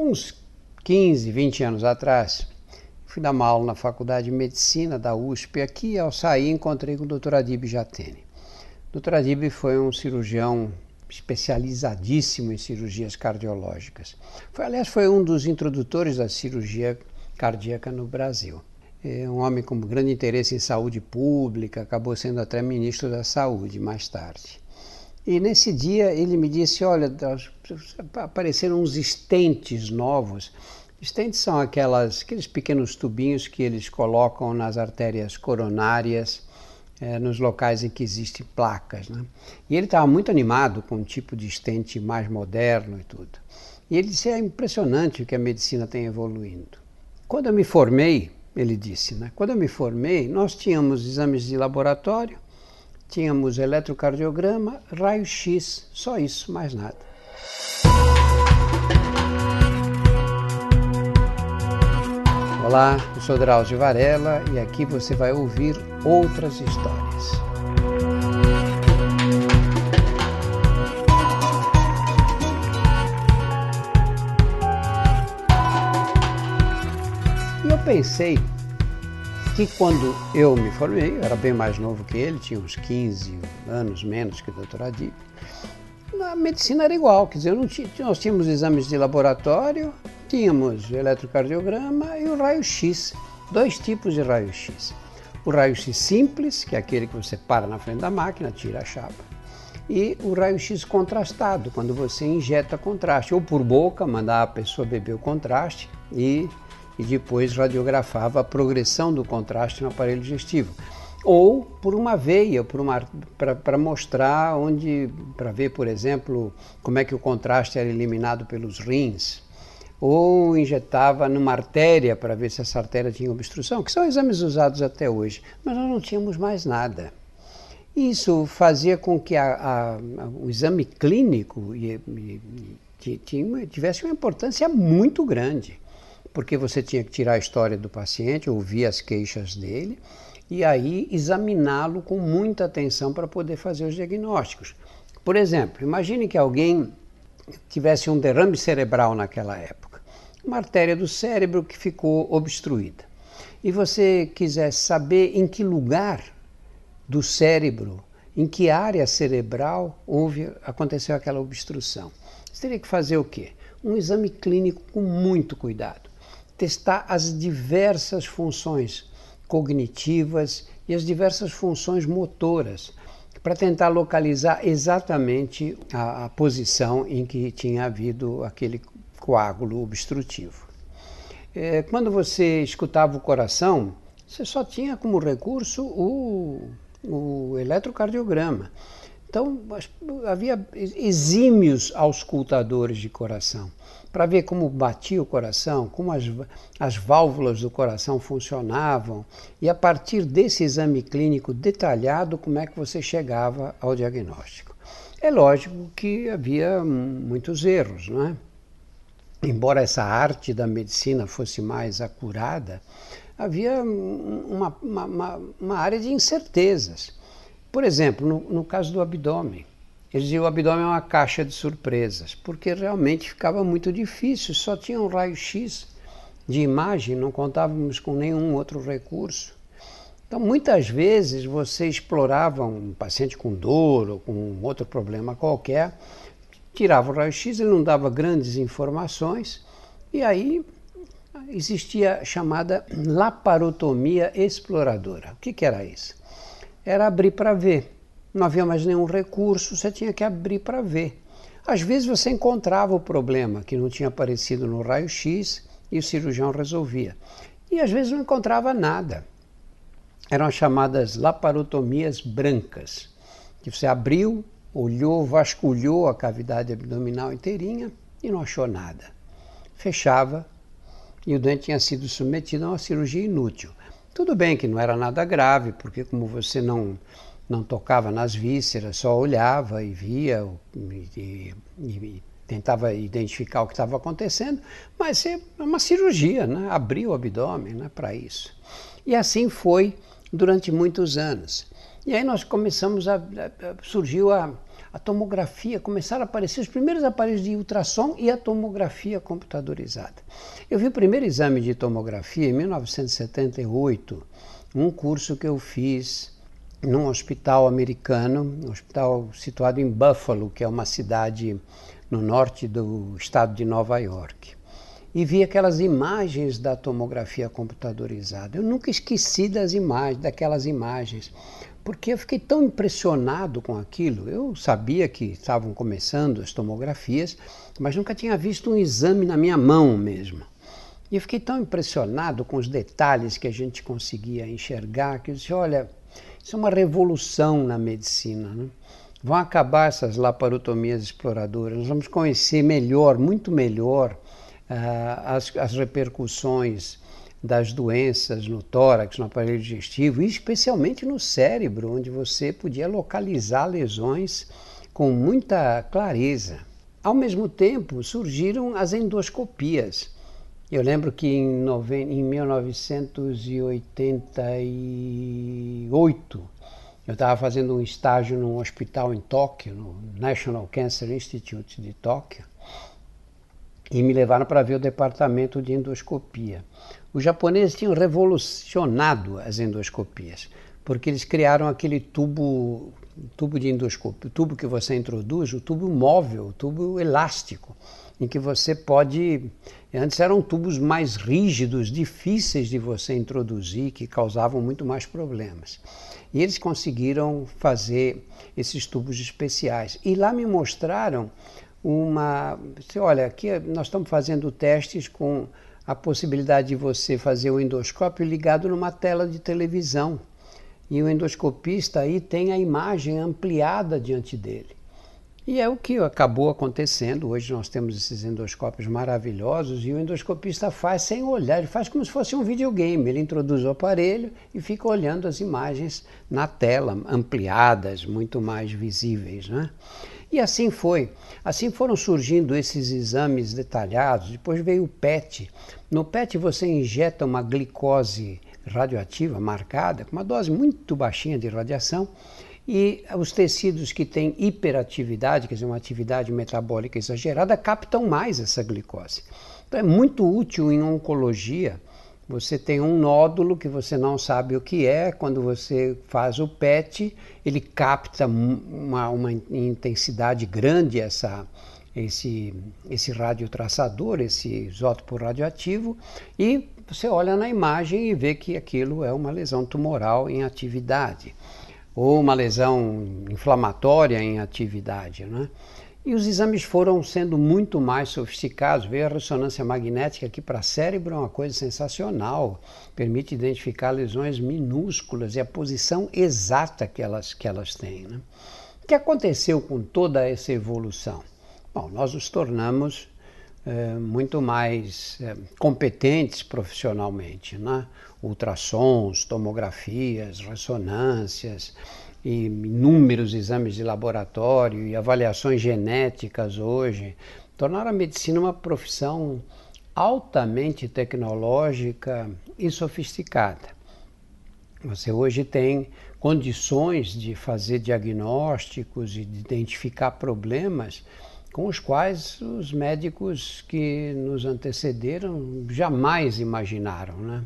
uns 15, 20 anos atrás, fui dar uma aula na Faculdade de Medicina da USP aqui, ao sair encontrei com o Dr. Adib Jatene. O Dr. Adib foi um cirurgião especializadíssimo em cirurgias cardiológicas. Foi, aliás, foi um dos introdutores da cirurgia cardíaca no Brasil. É um homem com grande interesse em saúde pública, acabou sendo até ministro da Saúde mais tarde. E nesse dia ele me disse: Olha, apareceram uns estentes novos. Estentes são aquelas, aqueles pequenos tubinhos que eles colocam nas artérias coronárias é, nos locais em que existem placas. Né? E ele estava muito animado com um tipo de estente mais moderno e tudo. E ele disse: é impressionante o que a medicina tem evoluindo. Quando eu me formei, ele disse, né? quando eu me formei, nós tínhamos exames de laboratório, tínhamos eletrocardiograma, raio-x, só isso, mais nada. Olá, eu sou Drauzio Varela e aqui você vai ouvir outras histórias. E eu pensei que quando eu me formei, eu era bem mais novo que ele, tinha uns 15 anos menos que o doutor Adib, a medicina era igual, quer dizer, tinha, nós tínhamos exames de laboratório, tínhamos eletrocardiograma e o raio-x, dois tipos de raio-x. O raio-x simples, que é aquele que você para na frente da máquina, tira a chapa, e o raio-x contrastado, quando você injeta contraste, ou por boca, mandar a pessoa beber o contraste e, e depois radiografava a progressão do contraste no aparelho digestivo. Ou por uma veia, para mostrar onde, para ver, por exemplo, como é que o contraste era eliminado pelos rins. Ou injetava numa artéria para ver se essa artéria tinha obstrução, que são exames usados até hoje, mas nós não tínhamos mais nada. Isso fazia com que a, a, o exame clínico e, e, tivesse uma importância muito grande, porque você tinha que tirar a história do paciente, ouvir as queixas dele e aí examiná-lo com muita atenção para poder fazer os diagnósticos. Por exemplo, imagine que alguém tivesse um derrame cerebral naquela época uma artéria do cérebro que ficou obstruída. E você quisesse saber em que lugar do cérebro, em que área cerebral houve, aconteceu aquela obstrução. Você teria que fazer o quê? Um exame clínico com muito cuidado. Testar as diversas funções cognitivas e as diversas funções motoras para tentar localizar exatamente a, a, posição em que tinha havido aquele coágulo obstrutivo. É, quando você escutava o coração, você só tinha como recurso o, o eletrocardiograma. Então, havia exímios auscultadores de coração para ver como batia o coração, como as, as válvulas do coração funcionavam e a partir desse exame clínico detalhado como é que você chegava ao diagnóstico. É lógico que havia muitos erros, não é? embora essa arte da medicina fosse mais acurada, havia uma, uma, uma área de incertezas. Por exemplo, no, no caso do abdômen, eles diziam que o abdômen é uma caixa de surpresas, porque realmente ficava muito difícil, só tinha um raio-x de imagem, não contávamos com nenhum outro recurso. Então, muitas vezes você explorava um paciente com dor ou com outro problema qualquer tirava o raio-x, ele não dava grandes informações, e aí existia a chamada laparotomia exploradora. O que, que era isso? Era abrir para ver. Não havia mais nenhum recurso, você tinha que abrir para ver. Às vezes você encontrava o problema que não tinha aparecido no raio-x e o cirurgião resolvia. E às vezes não encontrava nada. Eram chamadas laparotomias brancas, que você abriu, olhou, vasculhou a cavidade abdominal inteirinha e não achou nada. Fechava e o doente tinha sido submetido a uma cirurgia inútil. Tudo bem que não era nada grave, porque como você não, não tocava nas vísceras, só olhava e via e, e, e tentava identificar o que estava acontecendo, mas é uma cirurgia, né? abriu o abdômen né, para isso. E assim foi durante muitos anos. E aí nós começamos a, a surgiu a, a tomografia, começaram a aparecer os primeiros aparelhos de ultrassom e a tomografia computadorizada. Eu vi o primeiro exame de tomografia em 1978, um curso que eu fiz num hospital americano, um hospital situado em Buffalo, que é uma cidade no norte do estado de Nova York. E vi aquelas imagens da tomografia computadorizada. Eu nunca esqueci das imagens, daquelas imagens porque eu fiquei tão impressionado com aquilo. Eu sabia que estavam começando as tomografias, mas nunca tinha visto um exame na minha mão mesmo. E eu fiquei tão impressionado com os detalhes que a gente conseguia enxergar que eu disse: olha, isso é uma revolução na medicina. Né? Vão acabar essas laparotomias exploradoras, nós vamos conhecer melhor, muito melhor, uh, as, as repercussões das doenças no tórax, no aparelho digestivo, e especialmente no cérebro, onde você podia localizar lesões com muita clareza. Ao mesmo tempo, surgiram as endoscopias. Eu lembro que em, em 1988 eu estava fazendo um estágio num hospital em Tóquio, no National Cancer Institute de Tóquio, e me levaram para ver o departamento de endoscopia. Os japoneses tinham revolucionado as endoscopias, porque eles criaram aquele tubo, tubo de endoscopia, o tubo que você introduz, o tubo móvel, o tubo elástico, em que você pode. Antes eram tubos mais rígidos, difíceis de você introduzir, que causavam muito mais problemas. E eles conseguiram fazer esses tubos especiais. E lá me mostraram uma. Olha, aqui nós estamos fazendo testes com a possibilidade de você fazer o endoscópio ligado numa tela de televisão. E o endoscopista aí tem a imagem ampliada diante dele. E é o que acabou acontecendo. Hoje nós temos esses endoscópios maravilhosos e o endoscopista faz sem olhar, ele faz como se fosse um videogame. Ele introduz o aparelho e fica olhando as imagens na tela, ampliadas, muito mais visíveis. Né? E assim foi. Assim foram surgindo esses exames detalhados. Depois veio o PET. No PET você injeta uma glicose radioativa marcada, com uma dose muito baixinha de radiação, e os tecidos que têm hiperatividade, quer dizer, uma atividade metabólica exagerada, captam mais essa glicose. Então é muito útil em oncologia você tem um nódulo que você não sabe o que é, quando você faz o PET, ele capta uma, uma intensidade grande essa, esse, esse radiotraçador, esse isótopo radioativo, e você olha na imagem e vê que aquilo é uma lesão tumoral em atividade, ou uma lesão inflamatória em atividade. Né? E os exames foram sendo muito mais sofisticados. Veio a ressonância magnética, que para cérebro é uma coisa sensacional, permite identificar lesões minúsculas e a posição exata que elas, que elas têm. Né? O que aconteceu com toda essa evolução? Bom, nós nos tornamos é, muito mais é, competentes profissionalmente, né? ultrassons, tomografias, ressonâncias, e inúmeros exames de laboratório e avaliações genéticas hoje tornaram a medicina uma profissão altamente tecnológica e sofisticada. Você hoje tem condições de fazer diagnósticos e de identificar problemas com os quais os médicos que nos antecederam jamais imaginaram, né?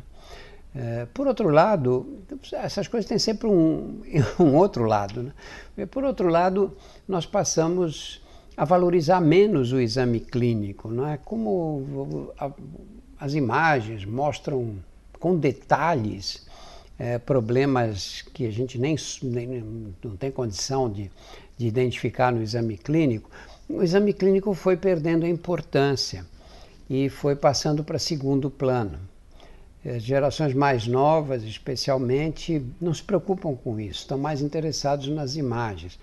É, por outro lado, essas coisas têm sempre um, um outro lado. Né? Por outro lado, nós passamos a valorizar menos o exame clínico. Não é? Como a, as imagens mostram com detalhes é, problemas que a gente nem, nem não tem condição de, de identificar no exame clínico, o exame clínico foi perdendo a importância e foi passando para segundo plano. As gerações mais novas, especialmente, não se preocupam com isso, estão mais interessados nas imagens.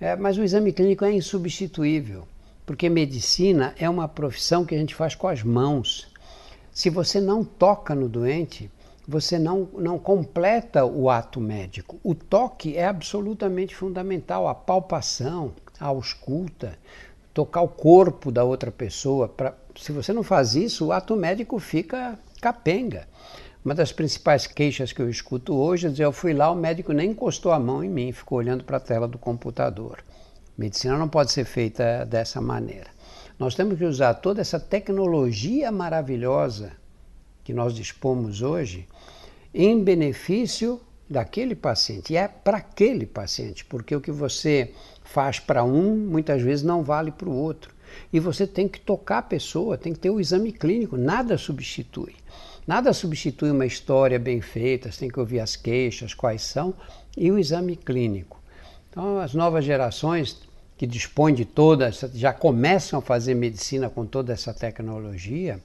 É, mas o exame clínico é insubstituível, porque medicina é uma profissão que a gente faz com as mãos. Se você não toca no doente, você não, não completa o ato médico. O toque é absolutamente fundamental, a palpação, a ausculta, tocar o corpo da outra pessoa. Pra, se você não faz isso, o ato médico fica capenga. Uma das principais queixas que eu escuto hoje é dizer: eu fui lá, o médico nem encostou a mão em mim, ficou olhando para a tela do computador. Medicina não pode ser feita dessa maneira. Nós temos que usar toda essa tecnologia maravilhosa que nós dispomos hoje em benefício daquele paciente. E é para aquele paciente, porque o que você faz para um muitas vezes não vale para o outro. E você tem que tocar a pessoa, tem que ter o exame clínico, nada substitui. Nada substitui uma história bem feita, você tem que ouvir as queixas, quais são, e o exame clínico. Então, as novas gerações que dispõem de toda essa, já começam a fazer medicina com toda essa tecnologia,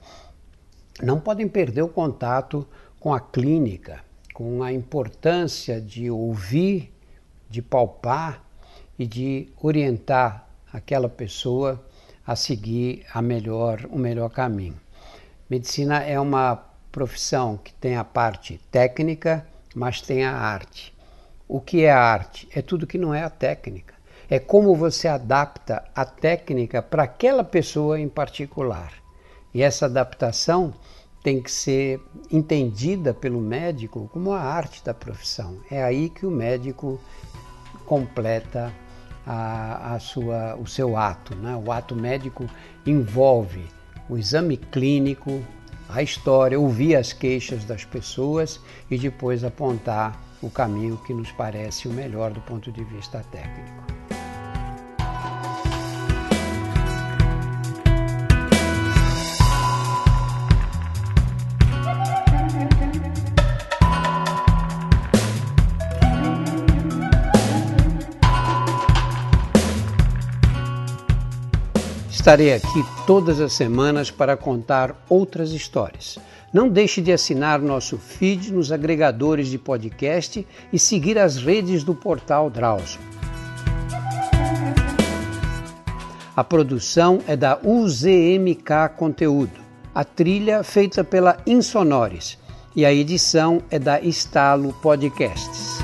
não podem perder o contato com a clínica, com a importância de ouvir, de palpar e de orientar aquela pessoa a seguir a melhor, o melhor caminho. Medicina é uma profissão que tem a parte técnica, mas tem a arte. O que é a arte? É tudo que não é a técnica. É como você adapta a técnica para aquela pessoa em particular. E essa adaptação tem que ser entendida pelo médico como a arte da profissão. É aí que o médico completa a, a sua, o seu ato. Né? O ato médico envolve o exame clínico, a história, ouvir as queixas das pessoas e depois apontar o caminho que nos parece o melhor do ponto de vista técnico. Estarei aqui todas as semanas para contar outras histórias. Não deixe de assinar nosso feed nos agregadores de podcast e seguir as redes do portal Drauzio. A produção é da UZMK Conteúdo, a trilha feita pela Insonores e a edição é da Estalo Podcasts.